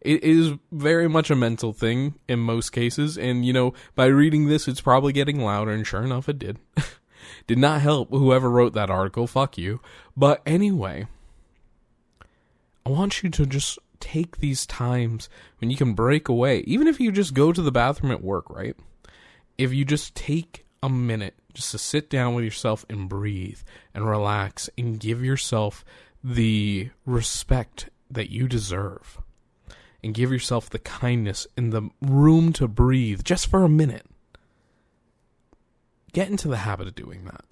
It is very much a mental thing in most cases. And, you know, by reading this, it's probably getting louder. And sure enough, it did. <laughs> did not help whoever wrote that article. Fuck you. But anyway, I want you to just take these times when you can break away, even if you just go to the bathroom at work, right? If you just take a minute just to sit down with yourself and breathe and relax and give yourself the respect that you deserve and give yourself the kindness and the room to breathe just for a minute. Get into the habit of doing that.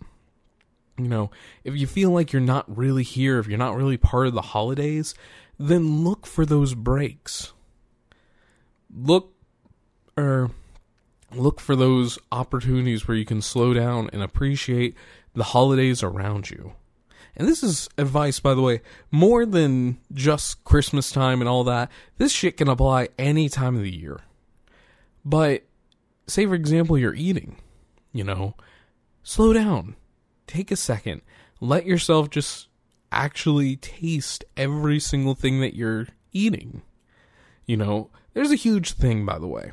You know, if you feel like you're not really here, if you're not really part of the holidays, then look for those breaks. Look or look for those opportunities where you can slow down and appreciate the holidays around you. And this is advice, by the way, more than just Christmas time and all that. This shit can apply any time of the year. But, say for example, you're eating, you know, slow down. Take a second. Let yourself just actually taste every single thing that you're eating. You know, there's a huge thing, by the way.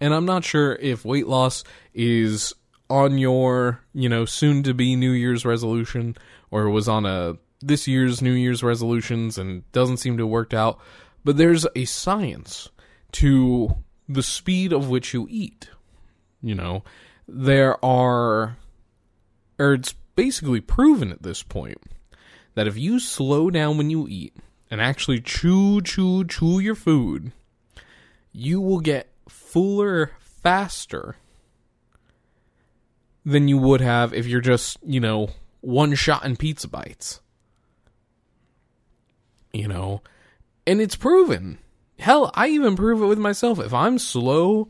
And I'm not sure if weight loss is on your, you know, soon to be New Year's resolution or was on a this year's New Year's resolutions and doesn't seem to have worked out. But there's a science to the speed of which you eat. You know, there are, or it's basically proven at this point that if you slow down when you eat and actually chew, chew, chew your food, you will get fuller faster than you would have if you're just, you know, one shot in pizza bites. You know, and it's proven. Hell, I even prove it with myself. If I'm slow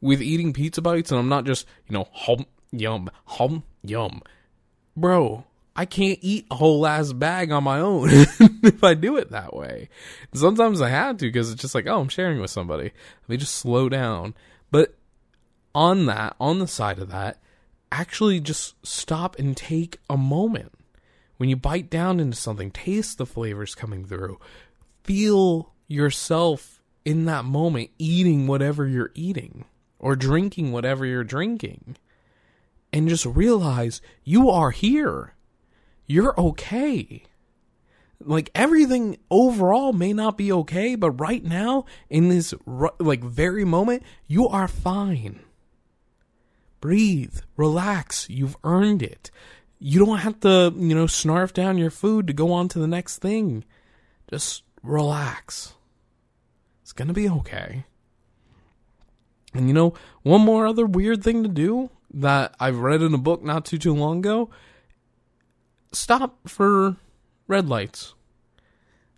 with eating pizza bites and I'm not just, you know, hum, yum, hum, yum, bro, I can't eat a whole ass bag on my own <laughs> if I do it that way. Sometimes I have to because it's just like, oh, I'm sharing with somebody. Let me just slow down. But on that, on the side of that, actually just stop and take a moment when you bite down into something, taste the flavors coming through. Feel yourself in that moment eating whatever you're eating or drinking whatever you're drinking. And just realize you are here. You're okay. Like everything overall may not be okay, but right now, in this like very moment, you are fine. Breathe, relax. You've earned it. You don't have to, you know, snarf down your food to go on to the next thing. Just relax. It's going to be okay. And you know, one more other weird thing to do that I've read in a book not too too long ago, stop for red lights.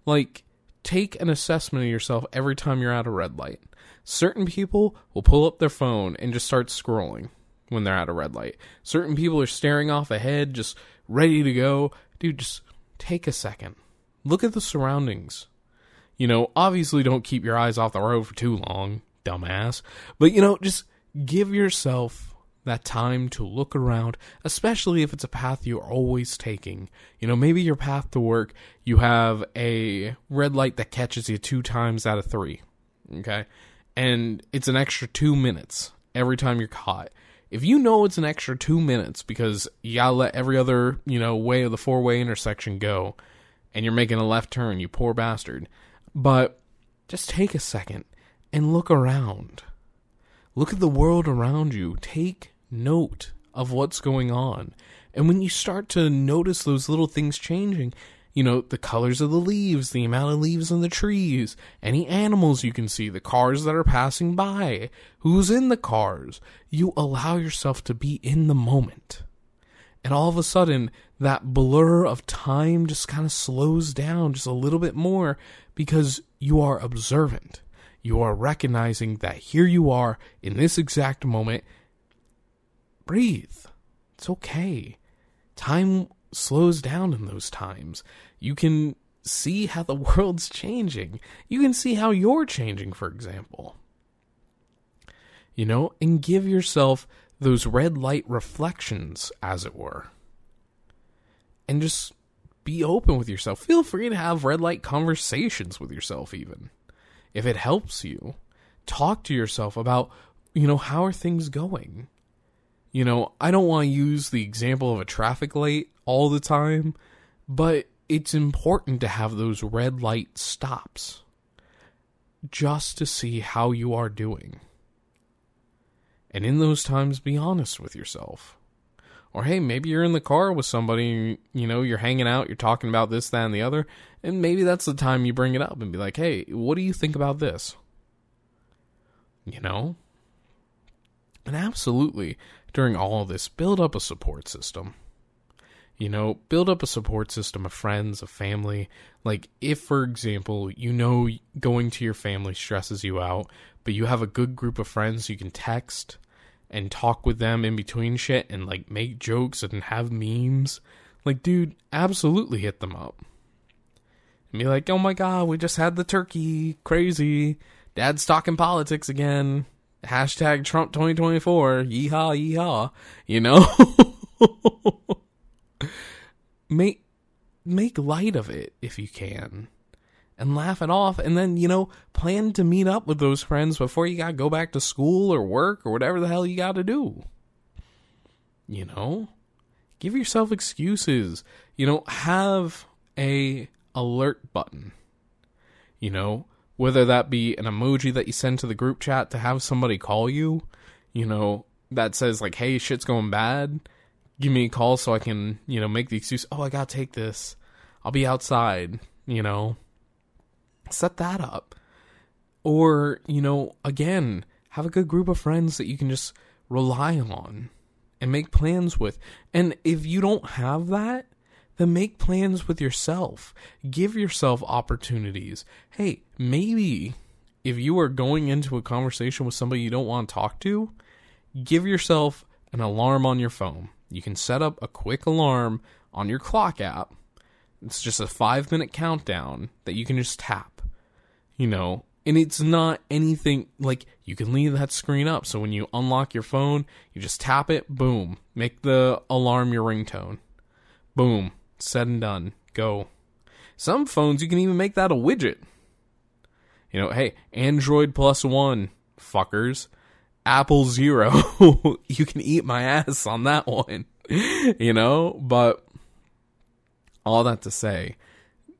Like take an assessment of yourself every time you're at a red light. Certain people will pull up their phone and just start scrolling when they're at a red light. Certain people are staring off ahead, just ready to go. Dude, just take a second. Look at the surroundings. You know, obviously don't keep your eyes off the road for too long, dumbass. But, you know, just give yourself that time to look around, especially if it's a path you're always taking. You know, maybe your path to work, you have a red light that catches you two times out of three. Okay? And it's an extra two minutes every time you're caught if you know it's an extra two minutes because you gotta let every other, you know, way of the four way intersection go and you're making a left turn, you poor bastard. But just take a second and look around. Look at the world around you. Take note of what's going on. And when you start to notice those little things changing, you know, the colors of the leaves, the amount of leaves on the trees, any animals you can see, the cars that are passing by, who's in the cars. You allow yourself to be in the moment. And all of a sudden, that blur of time just kind of slows down just a little bit more because you are observant. You are recognizing that here you are in this exact moment. Breathe. It's okay. Time slows down in those times. You can see how the <laughs> world's changing. You can see how you're changing, for example. You know, and give yourself those red light reflections, as it were. And just be open with yourself. Feel free to have red light conversations with yourself, even. If it helps you, talk to yourself about, you know, how are things going? You know, I don't want to use the example of a traffic light all the time, but it's important to have those red light stops just to see how you are doing. And in those times, be honest with yourself. Or hey, maybe you're in the car with somebody, you know, you're hanging out, you're talking about this, that, and the other, and maybe that's the time you bring it up and be like, hey, what do you think about this? You know? And absolutely, during all this, build up a support system. You know, build up a support system of friends, of family. Like, if, for example, you know going to your family stresses you out, but you have a good group of friends you can text and talk with them in between shit and, like, make jokes and have memes, like, dude, absolutely hit them up. And be like, oh my god, we just had the turkey. Crazy. Dad's talking politics again hashtag Trump 2024, yeehaw, yeehaw, you know? <laughs> make, make light of it if you can and laugh it off and then, you know, plan to meet up with those friends before you gotta go back to school or work or whatever the hell you gotta do. You know? Give yourself excuses. You know, have a alert button. You know, whether that be an emoji that you send to the group chat to have somebody call you, you know, that says like, "Hey, shit's going bad. Give me a call so I can, you know, make the excuse, "Oh, I got to take this. I'll be outside," you know. Set that up. Or, you know, again, have a good group of friends that you can just rely on and make plans with. And if you don't have that, then make plans with yourself. Give yourself opportunities. Hey, maybe if you are going into a conversation with somebody you don't want to talk to, give yourself an alarm on your phone. You can set up a quick alarm on your clock app. It's just a five minute countdown that you can just tap. You know, and it's not anything like you can leave that screen up. So when you unlock your phone, you just tap it, boom, make the alarm your ringtone. Boom, said and done. Go. Some phones you can even make that a widget. You know, hey, Android plus one, fuckers. Apple zero. <laughs> you can eat my ass on that one. <laughs> you know, but all that to say,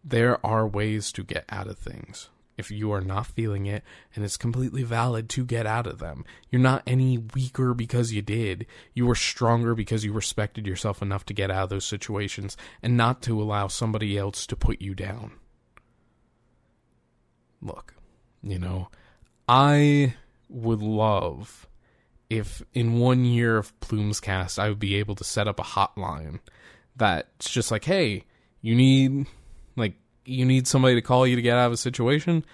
there are ways to get out of things. If you are not feeling it, and it's completely valid to get out of them, you're not any weaker because you did. You were stronger because you respected yourself enough to get out of those situations and not to allow somebody else to put you down. Look, you know, I would love if in one year of Plumes Cast I would be able to set up a hotline that's just like, hey, you need you need somebody to call you to get out of a situation,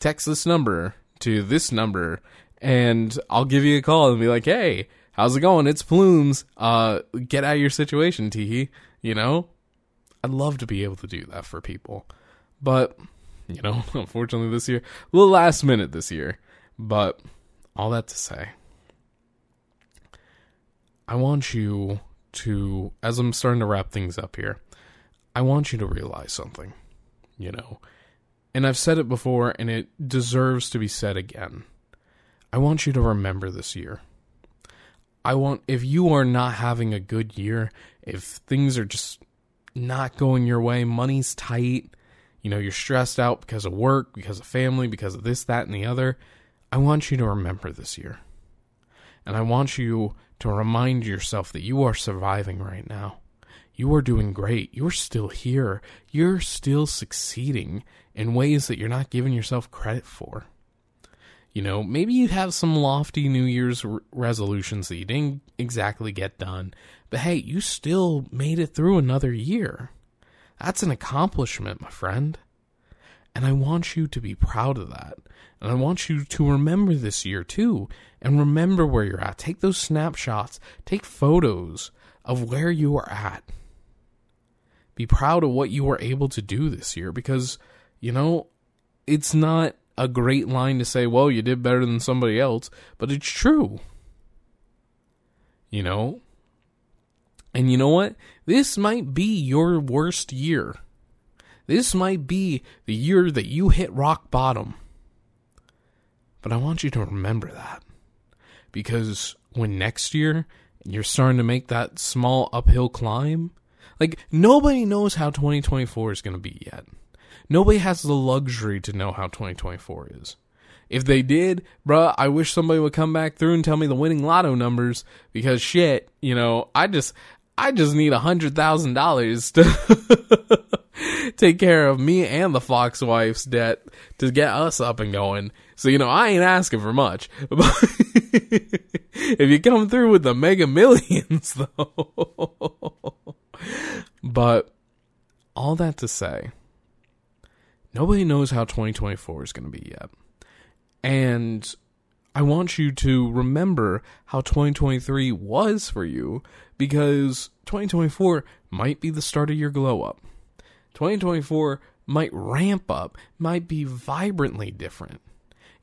text this number to this number and I'll give you a call and be like, "Hey, how's it going? It's Plumes. Uh get out of your situation, Teehee." You know? I'd love to be able to do that for people. But, you know, <laughs> unfortunately this year, a little last minute this year. But all that to say, I want you to, as I'm starting to wrap things up here, I want you to realize something, you know. And I've said it before, and it deserves to be said again. I want you to remember this year. I want, if you are not having a good year, if things are just not going your way, money's tight, you know, you're stressed out because of work, because of family, because of this, that, and the other, I want you to remember this year. And I want you to remind yourself that you are surviving right now. You are doing great. You're still here. You're still succeeding in ways that you're not giving yourself credit for. You know, maybe you have some lofty New Year's resolutions that you didn't exactly get done, but hey, you still made it through another year. That's an accomplishment, my friend. And I want you to be proud of that. And I want you to remember this year too. And remember where you're at. Take those snapshots, take photos of where you are at. Be proud of what you were able to do this year because, you know, it's not a great line to say, well, you did better than somebody else, but it's true. You know? And you know what? This might be your worst year. This might be the year that you hit rock bottom. But I want you to remember that. Because when next year you're starting to make that small uphill climb, like nobody knows how 2024 is going to be yet. Nobody has the luxury to know how 2024 is. If they did, bruh, I wish somebody would come back through and tell me the winning lotto numbers because shit, you know, I just, I just need a hundred thousand dollars to <laughs> take care of me and the Fox wife's debt to get us up and going. So, you know, I ain't asking for much. <laughs> If you come through with the mega millions though. <laughs> but all that to say, nobody knows how 2024 is going to be yet. And I want you to remember how 2023 was for you because 2024 might be the start of your glow up. 2024 might ramp up, might be vibrantly different.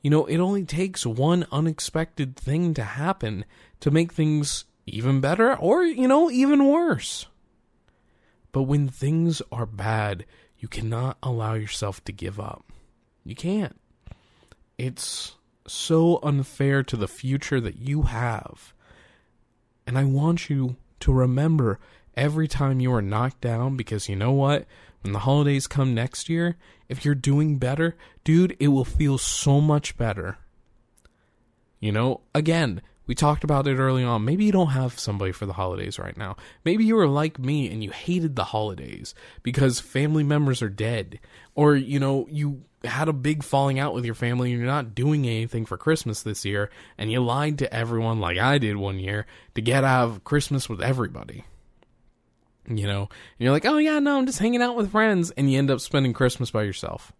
You know, it only takes one unexpected thing to happen to make things even better or, you know, even worse. But when things are bad, you cannot allow yourself to give up. You can't. It's so unfair to the future that you have. And I want you to remember every time you are knocked down because you know what? When the holidays come next year, if you're doing better, dude, it will feel so much better. You know, again, we talked about it early on. Maybe you don't have somebody for the holidays right now. Maybe you were like me and you hated the holidays because family members are dead. Or, you know, you had a big falling out with your family and you're not doing anything for Christmas this year and you lied to everyone like I did one year to get out of Christmas with everybody. You know, and you're like, oh yeah, no, I'm just hanging out with friends, and you end up spending Christmas by yourself.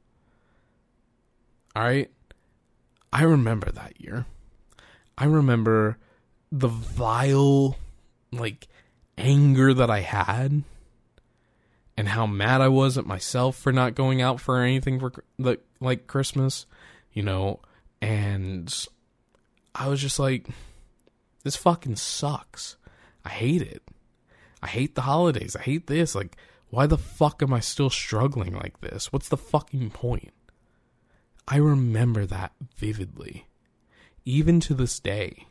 All right. I remember that year. I remember the vile, like, anger that I had and how mad I was at myself for not going out for anything for like like Christmas, you know, and I was just like this fucking sucks. I hate it. I hate the holidays. I hate this. Like Why the fuck am I still struggling like this? What's the fucking point? I remember that vividly, even to this day.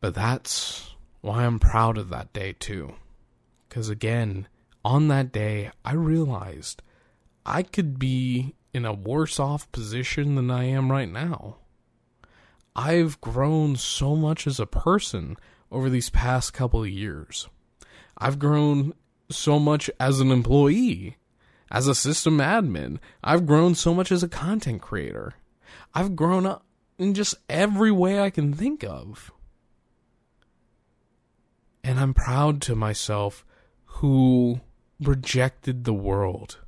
But that's why I'm proud of that day, too. Because again, on that day, I realized I could be in a worse off position than I am right now. I've grown so much as a person over these past couple of years. I've grown so much as an employee, as a system admin. I've grown so much as a content creator. I've grown up in just every way I can think of. And I'm proud to myself who rejected the world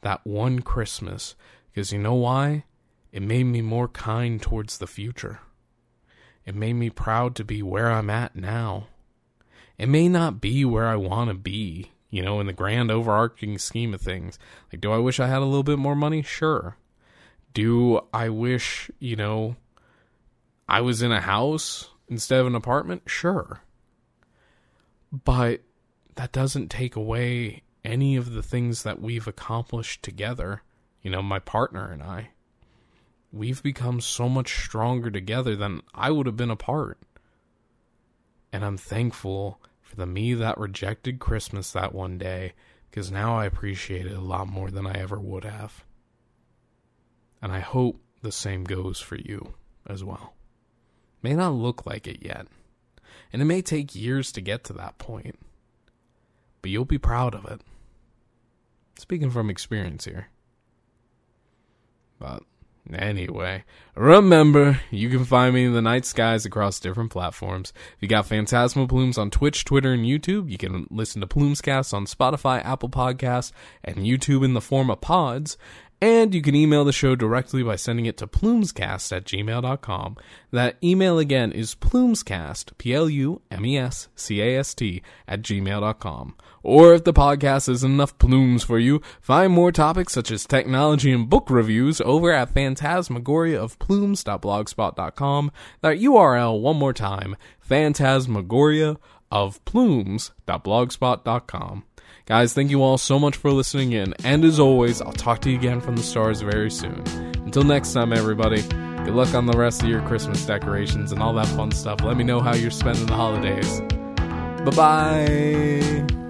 that one Christmas. Because you know why? It made me more kind towards the future. It made me proud to be where I'm at now. It may not be where I want to be, you know, in the grand overarching scheme of things. Like, do I wish I had a little bit more money? Sure. Do I wish, you know, I was in a house instead of an apartment? Sure. But that doesn't take away any of the things that we've accomplished together, you know, my partner and I. We've become so much stronger together than I would have been apart. And I'm thankful for the me that rejected Christmas that one day because now I appreciate it a lot more than I ever would have. And I hope the same goes for you as well. May not look like it yet, and it may take years to get to that point, but you'll be proud of it. Speaking from experience here. But anyway, remember, you can find me in the night skies across different platforms. If you got Phantasma Plumes on Twitch, Twitter, and YouTube. You can listen to Plumescast on Spotify, Apple Podcasts, and YouTube in the form of pods. And you can email the show directly by sending it to plumescast at gmail.com. That email again is plumescast, P L U M E S C A S T, at gmail.com. Or if the podcast isn't enough plumes for you, find more topics such as technology and book reviews over at phantasmagoria of plumes.blogspot.com. That URL one more time, phantasmagoria of plumes.blogspot.com. Guys, thank you all so much for listening in, and as always, I'll talk to you again from the stars very soon. Until next time, everybody, good luck on the rest of your Christmas decorations and all that fun stuff. Let me know how you're spending the holidays. Bye bye.